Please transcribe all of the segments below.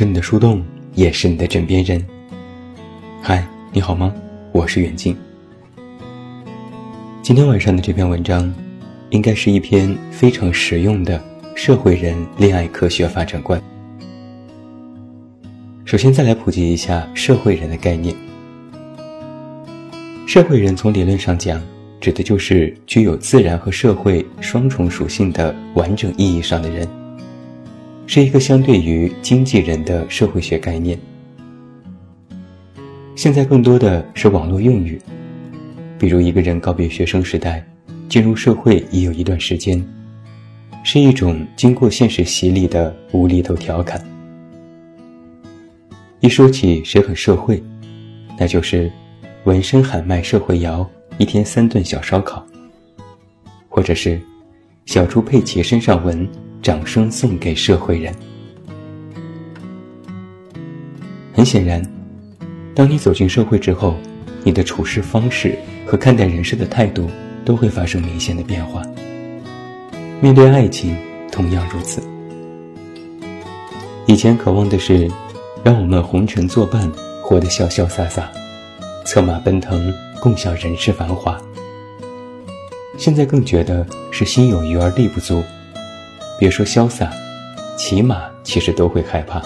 是你的树洞，也是你的枕边人。嗨，你好吗？我是远近。今天晚上的这篇文章，应该是一篇非常实用的社会人恋爱科学发展观。首先，再来普及一下社会人的概念。社会人从理论上讲，指的就是具有自然和社会双重属性的完整意义上的人。是一个相对于经纪人的社会学概念。现在更多的是网络用语，比如一个人告别学生时代，进入社会已有一段时间，是一种经过现实洗礼的无厘头调侃。一说起谁很社会，那就是纹身喊麦社会摇，一天三顿小烧烤，或者是小猪佩奇身上纹。掌声送给社会人。很显然，当你走进社会之后，你的处事方式和看待人生的态度都会发生明显的变化。面对爱情，同样如此。以前渴望的是，让我们红尘作伴，活得潇潇洒洒，策马奔腾，共享人世繁华。现在更觉得是心有余而力不足。别说潇洒，起码其实都会害怕。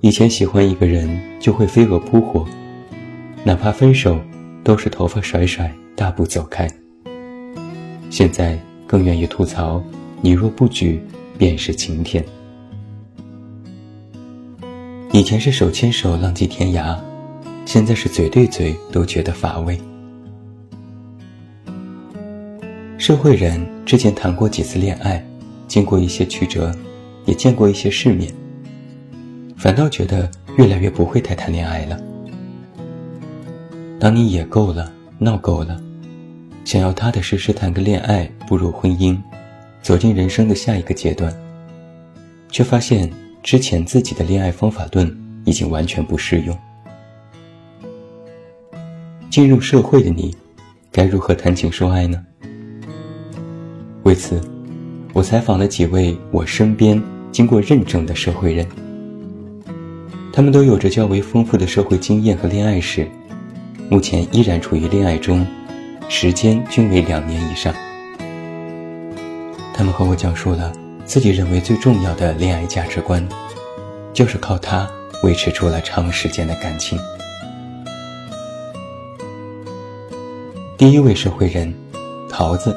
以前喜欢一个人就会飞蛾扑火，哪怕分手都是头发甩甩，大步走开。现在更愿意吐槽，你若不举，便是晴天。以前是手牵手浪迹天涯，现在是嘴对嘴都觉得乏味。社会人之前谈过几次恋爱，经过一些曲折，也见过一些世面，反倒觉得越来越不会太谈恋爱了。当你也够了，闹够了，想要踏踏实实谈个恋爱，步入婚姻，走进人生的下一个阶段，却发现之前自己的恋爱方法论已经完全不适用。进入社会的你，该如何谈情说爱呢？为此，我采访了几位我身边经过认证的社会人，他们都有着较为丰富的社会经验和恋爱史，目前依然处于恋爱中，时间均为两年以上。他们和我讲述了自己认为最重要的恋爱价值观，就是靠它维持住了长时间的感情。第一位社会人，桃子。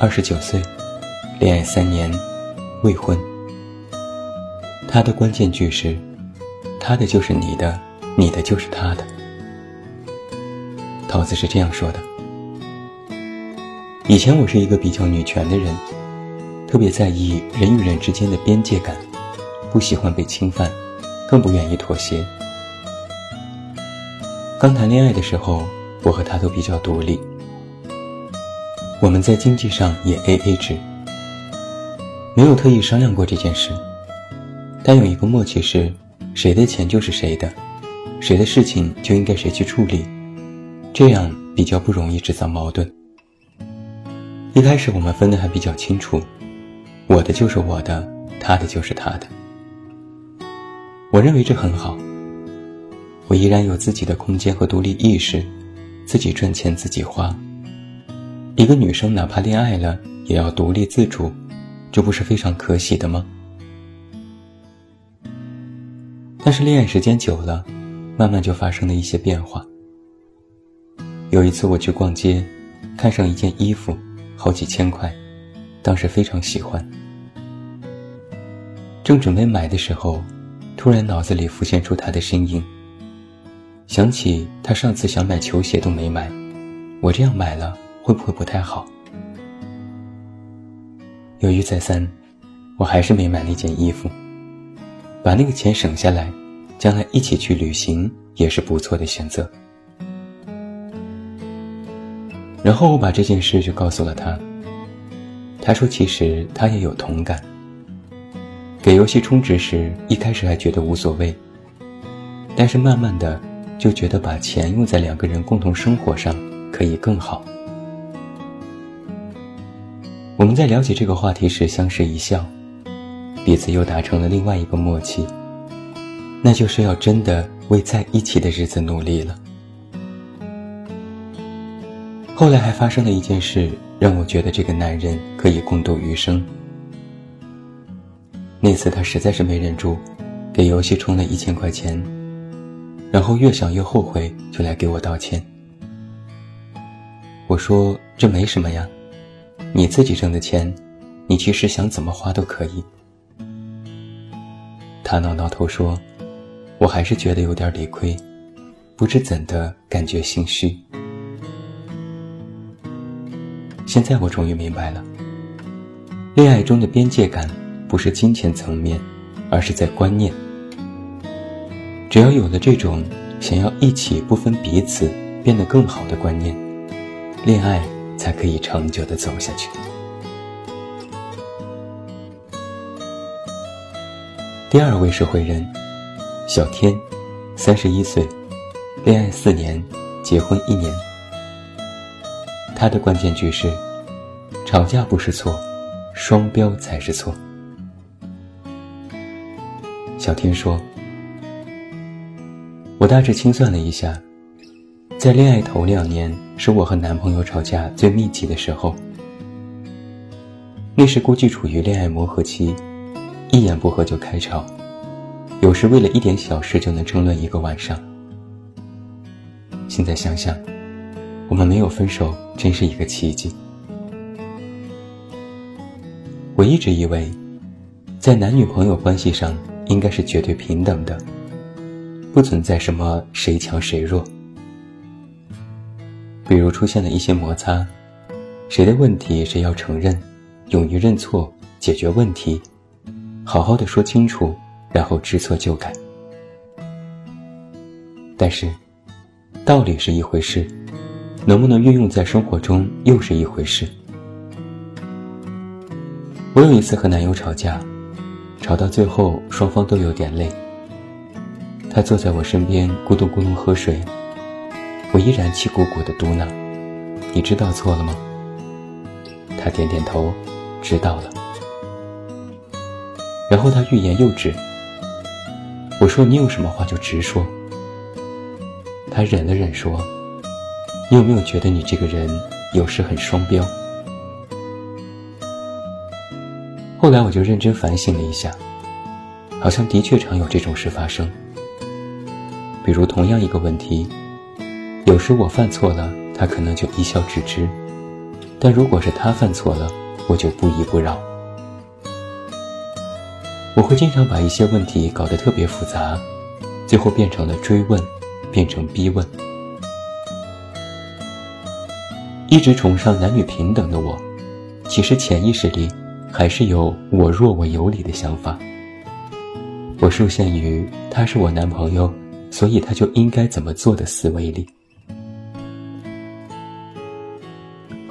二十九岁，恋爱三年，未婚。他的关键句是：“他的就是你的，你的就是他的。”桃子是这样说的：“以前我是一个比较女权的人，特别在意人与人之间的边界感，不喜欢被侵犯，更不愿意妥协。刚谈恋爱的时候，我和他都比较独立。”我们在经济上也 A A 制，没有特意商量过这件事，但有一个默契是，谁的钱就是谁的，谁的事情就应该谁去处理，这样比较不容易制造矛盾。一开始我们分得还比较清楚，我的就是我的，他的就是他的。我认为这很好，我依然有自己的空间和独立意识，自己赚钱自己花。一个女生哪怕恋爱了，也要独立自主，这不是非常可喜的吗？但是恋爱时间久了，慢慢就发生了一些变化。有一次我去逛街，看上一件衣服，好几千块，当时非常喜欢。正准备买的时候，突然脑子里浮现出他的身影。想起他上次想买球鞋都没买，我这样买了。会不会不太好？犹豫再三，我还是没买那件衣服。把那个钱省下来，将来一起去旅行也是不错的选择。然后我把这件事就告诉了他。他说：“其实他也有同感。给游戏充值时，一开始还觉得无所谓，但是慢慢的就觉得把钱用在两个人共同生活上可以更好。”我们在了解这个话题时相视一笑，彼此又达成了另外一个默契，那就是要真的为在一起的日子努力了。后来还发生了一件事，让我觉得这个男人可以共度余生。那次他实在是没忍住，给游戏充了一千块钱，然后越想越后悔，就来给我道歉。我说这没什么呀，你自己挣的钱，你其实想怎么花都可以。他挠挠头说：“我还是觉得有点理亏，不知怎的感觉心虚。”现在我终于明白了，恋爱中的边界感不是金钱层面，而是在观念。只要有了这种想要一起不分彼此变得更好的观念，恋爱才可以长久的走下去。第二位社会人，小天，三十一岁，恋爱四年，结婚一年。他的关键句是：吵架不是错，双标才是错。小天说：“我大致清算了一下，在恋爱头两年是我和男朋友吵架最密集的时候，那时估计处于恋爱磨合期。”一言不合就开吵，有时为了一点小事就能争论一个晚上。现在想想，我们没有分手真是一个奇迹。我一直以为，在男女朋友关系上应该是绝对平等的，不存在什么谁强谁弱。比如出现了一些摩擦，谁的问题谁要承认，勇于认错，解决问题。好好的说清楚，然后知错就改。但是，道理是一回事，能不能运用在生活中又是一回事。我有一次和男友吵架，吵到最后双方都有点累。他坐在我身边咕咚咕咚喝水，我依然气鼓鼓的嘟囔：“你知道错了吗？”他点点头，知道了。然后他欲言又止。我说：“你有什么话就直说。”他忍了忍说：“你有没有觉得你这个人有时很双标？”后来我就认真反省了一下，好像的确常有这种事发生。比如同样一个问题，有时我犯错了，他可能就一笑置之；但如果是他犯错了，我就不依不饶。我会经常把一些问题搞得特别复杂，最后变成了追问，变成逼问。一直崇尚男女平等的我，其实潜意识里还是有“我弱我有理”的想法。我受限于他是我男朋友，所以他就应该怎么做的思维里。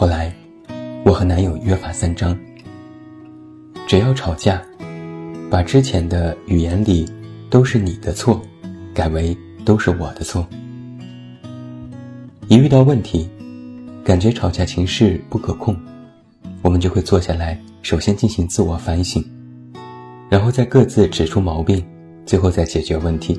后来，我和男友约法三章：只要吵架。把之前的语言里都是你的错，改为都是我的错。一遇到问题，感觉吵架情势不可控，我们就会坐下来，首先进行自我反省，然后再各自指出毛病，最后再解决问题。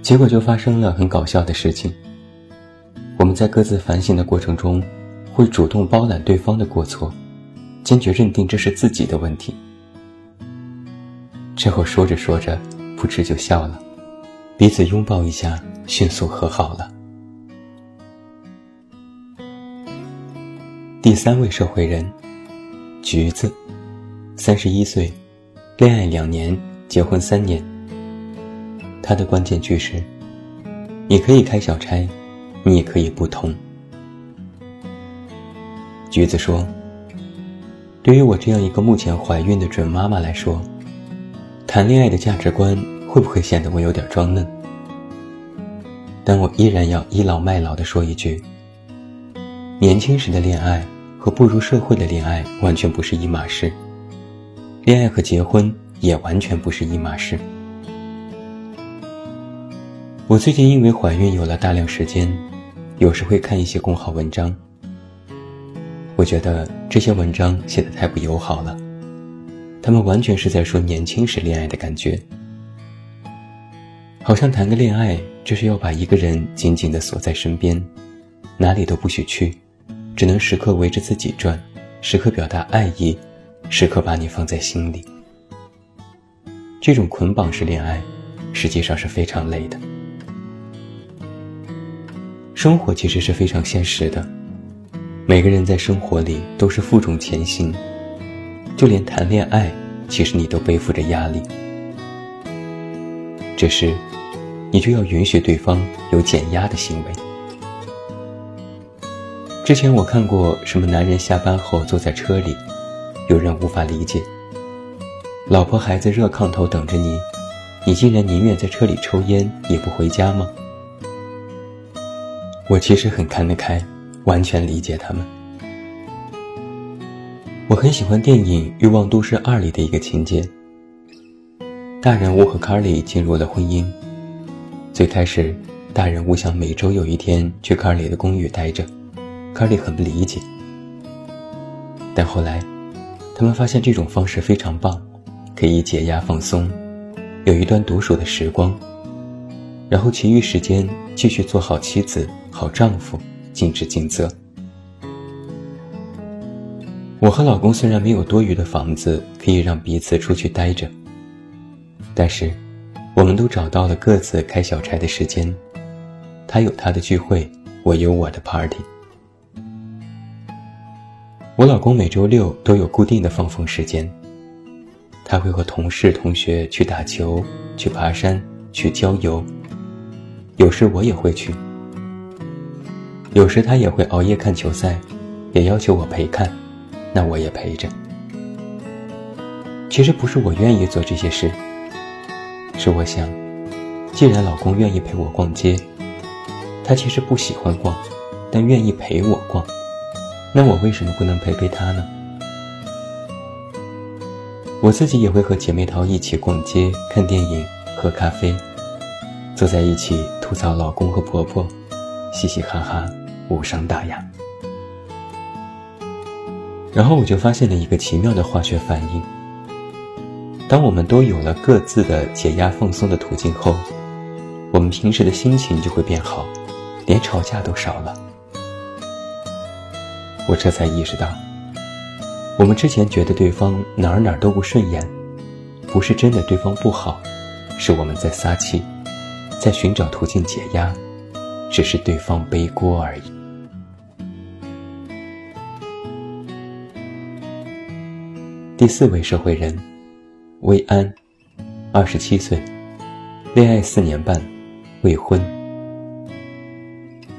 结果就发生了很搞笑的事情。我们在各自反省的过程中，会主动包揽对方的过错，坚决认定这是自己的问题。之后说着说着，不知就笑了，彼此拥抱一下，迅速和好了。第三位社会人，橘子，三十一岁，恋爱两年，结婚三年。他的关键句是：你可以开小差，你也可以不同。橘子说：“对于我这样一个目前怀孕的准妈妈来说。”谈恋爱的价值观会不会显得我有点装嫩？但我依然要倚老卖老的说一句：年轻时的恋爱和步入社会的恋爱完全不是一码事，恋爱和结婚也完全不是一码事。我最近因为怀孕有了大量时间，有时会看一些公号文章，我觉得这些文章写的太不友好了。他们完全是在说年轻时恋爱的感觉，好像谈个恋爱就是要把一个人紧紧地锁在身边，哪里都不许去，只能时刻围着自己转，时刻表达爱意，时刻把你放在心里。这种捆绑式恋爱，实际上是非常累的。生活其实是非常现实的，每个人在生活里都是负重前行。就连谈恋爱，其实你都背负着压力。这时，你就要允许对方有减压的行为。之前我看过什么男人下班后坐在车里，有人无法理解，老婆孩子热炕头等着你，你竟然宁愿在车里抽烟也不回家吗？我其实很看得开，完全理解他们。我很喜欢电影《欲望都市二》里的一个情节。大人物和卡里进入了婚姻。最开始，大人物想每周有一天去卡里的公寓待着，卡里很不理解。但后来，他们发现这种方式非常棒，可以解压放松，有一段独处的时光，然后其余时间继续做好妻子、好丈夫，尽职尽责。我和老公虽然没有多余的房子可以让彼此出去待着，但是，我们都找到了各自开小差的时间。他有他的聚会，我有我的 party。我老公每周六都有固定的放风时间，他会和同事、同学去打球、去爬山、去郊游。有时我也会去，有时他也会熬夜看球赛，也要求我陪看。那我也陪着。其实不是我愿意做这些事，是我想，既然老公愿意陪我逛街，他其实不喜欢逛，但愿意陪我逛，那我为什么不能陪陪他呢？我自己也会和姐妹淘一起逛街、看电影、喝咖啡，坐在一起吐槽老公和婆婆，嘻嘻哈哈，无伤大雅。然后我就发现了一个奇妙的化学反应。当我们都有了各自的解压放松的途径后，我们平时的心情就会变好，连吵架都少了。我这才意识到，我们之前觉得对方哪儿哪儿都不顺眼，不是真的对方不好，是我们在撒气，在寻找途径解压，只是对方背锅而已。第四位社会人，薇安，二十七岁，恋爱四年半，未婚。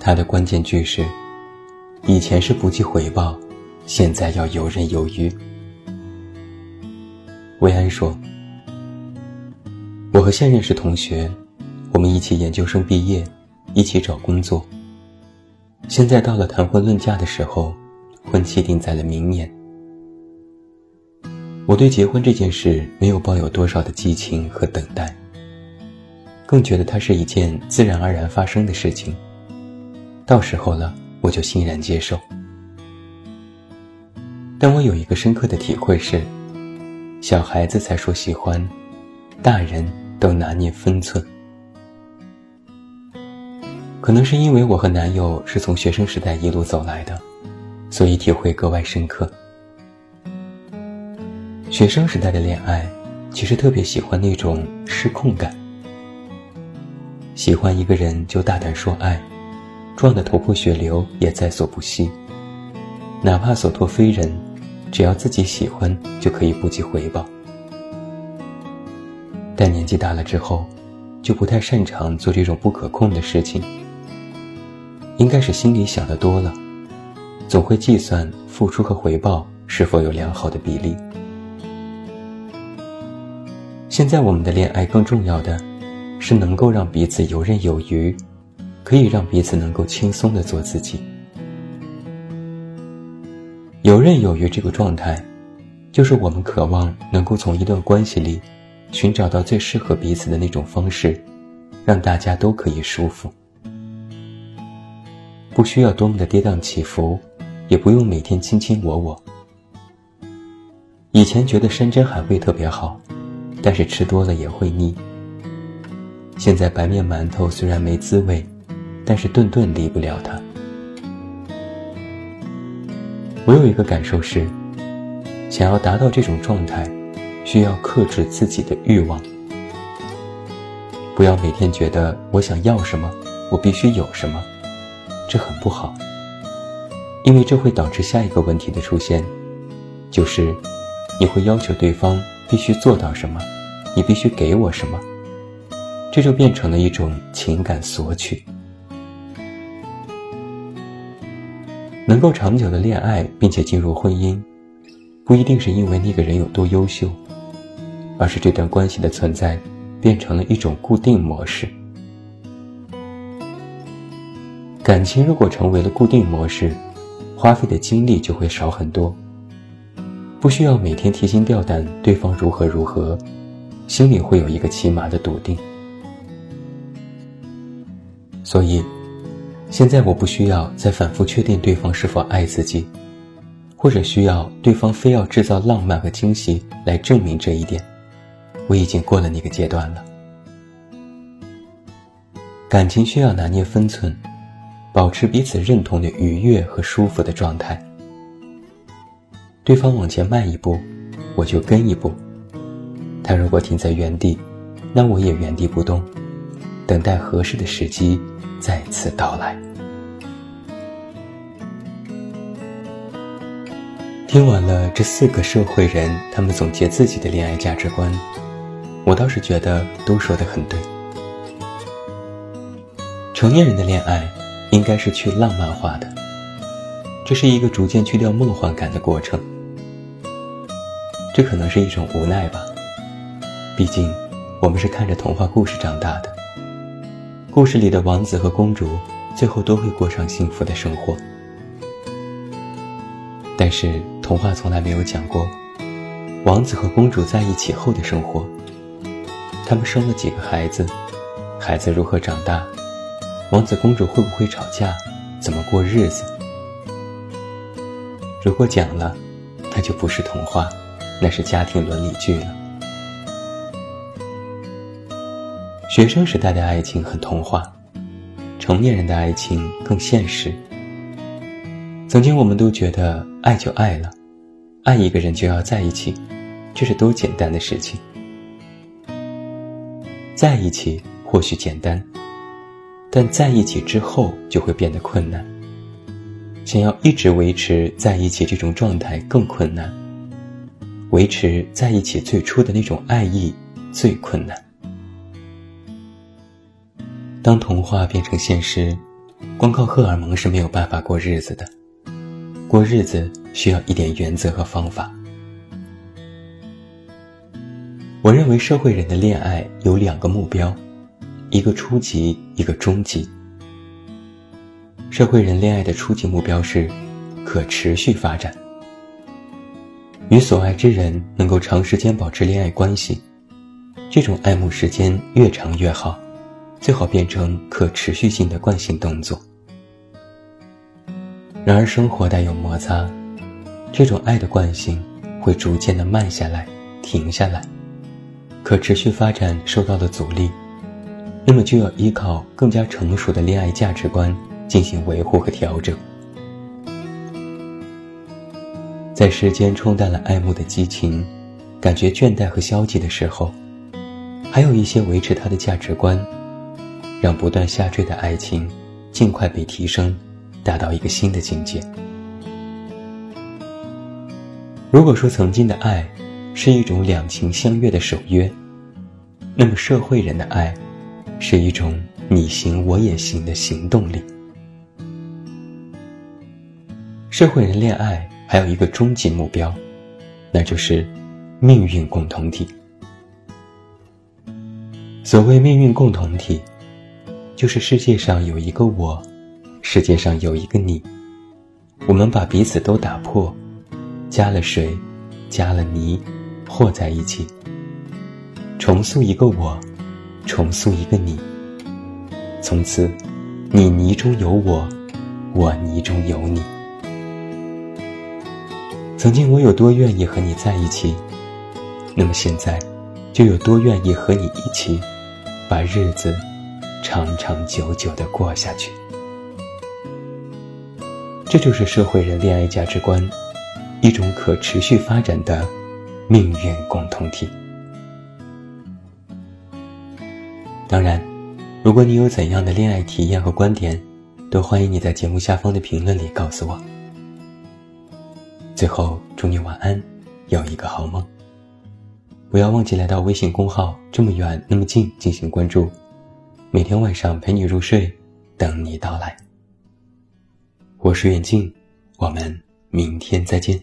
他的关键句是：以前是不计回报，现在要游刃有余。薇安说：“我和现任是同学，我们一起研究生毕业，一起找工作。现在到了谈婚论嫁的时候，婚期定在了明年。”我对结婚这件事没有抱有多少的激情和等待，更觉得它是一件自然而然发生的事情。到时候了，我就欣然接受。但我有一个深刻的体会是，小孩子才说喜欢，大人都拿捏分寸。可能是因为我和男友是从学生时代一路走来的，所以体会格外深刻。学生时代的恋爱，其实特别喜欢那种失控感。喜欢一个人就大胆说爱，撞得头破血流也在所不惜。哪怕所托非人，只要自己喜欢就可以不计回报。但年纪大了之后，就不太擅长做这种不可控的事情。应该是心里想的多了，总会计算付出和回报是否有良好的比例。现在我们的恋爱更重要的，是能够让彼此游刃有余，可以让彼此能够轻松的做自己。游刃有余这个状态，就是我们渴望能够从一段关系里，寻找到最适合彼此的那种方式，让大家都可以舒服，不需要多么的跌宕起伏，也不用每天卿卿我我。以前觉得山珍海味特别好，但是吃多了也会腻。现在白面馒头虽然没滋味，但是顿顿离不了它。我有一个感受是，想要达到这种状态，需要克制自己的欲望，不要每天觉得我想要什么，我必须有什么，这很不好，因为这会导致下一个问题的出现，就是你会要求对方必须做到什么，你必须给我什么，这就变成了一种情感索取。能够长久的恋爱并且进入婚姻，不一定是因为那个人有多优秀，而是这段关系的存在变成了一种固定模式。感情如果成为了固定模式，花费的精力就会少很多，不需要每天提心吊胆对方如何如何，心里会有一个起码的笃定。所以。现在我不需要再反复确定对方是否爱自己，或者需要对方非要制造浪漫和惊喜来证明这一点。我已经过了那个阶段了。感情需要拿捏分寸，保持彼此认同的愉悦和舒服的状态。对方往前迈一步，我就跟一步；他如果停在原地，那我也原地不动，等待合适的时机。再次到来。听完了这四个社会人，他们总结自己的恋爱价值观，我倒是觉得都说的很对。成年人的恋爱应该是去浪漫化的，这是一个逐渐去掉梦幻感的过程。这可能是一种无奈吧，毕竟我们是看着童话故事长大的。故事里的王子和公主最后都会过上幸福的生活，但是童话从来没有讲过王子和公主在一起后的生活。他们生了几个孩子，孩子如何长大，王子公主会不会吵架，怎么过日子？如果讲了，那就不是童话，那是家庭伦理剧了。学生时代的爱情很童话，成年人的爱情更现实。曾经我们都觉得爱就爱了，爱一个人就要在一起，这是多简单的事情。在一起或许简单，但在一起之后就会变得困难。想要一直维持在一起这种状态更困难，维持在一起最初的那种爱意最困难。当童话变成现实，光靠荷尔蒙是没有办法过日子的。过日子需要一点原则和方法。我认为社会人的恋爱有两个目标，一个初级，一个中级。社会人恋爱的初级目标是可持续发展，与所爱之人能够长时间保持恋爱关系，这种爱慕时间越长越好。最好变成可持续性的惯性动作。然而，生活带有摩擦，这种爱的惯性会逐渐的慢下来、停下来，可持续发展受到了阻力，那么就要依靠更加成熟的恋爱价值观进行维护和调整。在时间冲淡了爱慕的激情，感觉倦怠和消极的时候，还有一些维持它的价值观。让不断下坠的爱情尽快被提升，达到一个新的境界。如果说曾经的爱是一种两情相悦的守约，那么社会人的爱是一种你行我也行的行动力。社会人恋爱还有一个终极目标，那就是命运共同体。所谓命运共同体。就是世界上有一个我，世界上有一个你，我们把彼此都打破，加了水，加了泥，和在一起，重塑一个我，重塑一个你。从此，你泥中有我，我泥中有你。曾经我有多愿意和你在一起，那么现在，就有多愿意和你一起，把日子长长久久的过下去。这就是社会人恋爱价值观，一种可持续发展的命运共同体。当然，如果你有怎样的恋爱体验和观点，都欢迎你在节目下方的评论里告诉我。最后，祝你晚安，有一个好梦。不要忘记来到微信公号“这么远那么近”进行关注，每天晚上陪你入睡，等你到来。我是远近，我们明天再见。